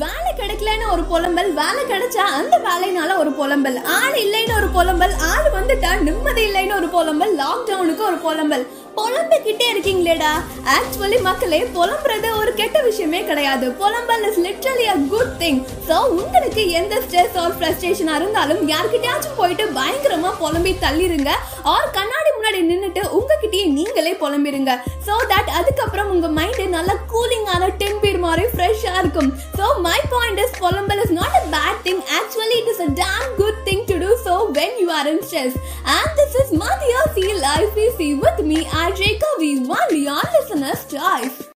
வேலை கிடைக்கலன்னு ஒரு புலம்பல் வேலை கிடைச்சா அந்த வேலைனால ஒரு புலம்பல். ஆள் இல்லைன்னு ஒரு புலம்பல் ஆள் வந்துட்டா நிம்மதி இல்லைன்னு ஒரு புலம்பல் லாக்டவுனுக்கு ஒரு புலம்பல். புலம்பிக்கிட்டே இருக்கீங்களேடா. ஆக்சுவலி மக்களே புலம்புறது ஒரு கெட்ட விஷயமே கிடையாது. புலம்பல் is literally a good thing so உங்களுக்கு எந்த ஸ்ட்ரெஸ் ஆர் ஃப்ரஸ்ட்ரேஷனாக இருந்தாலும் யார்கிட்டயாச்சும் போயிட்டு பயங்கரமாக புலம்பி தள்ளிருங்க. ஆர் கண்ணாடி முன்னாடி நின்றுட்டு உங்ககிட்டயே நீங்களே புலம்பிருங்க. ஸோ தட் அதுக்கப்புறம் உங்கள் மைண்டு நல்லா கூலிங்கான டெம்பீர் மாதிரி ஃப்ரெஷ் இருக்கும் ஸோ மை பாயிண்ட் இஸ் புலம்பல் is not a bad thing actually it is a damn good thing to do so when you are in stress and this is மதியா C life C with me R ஜேகவி only on listeners choice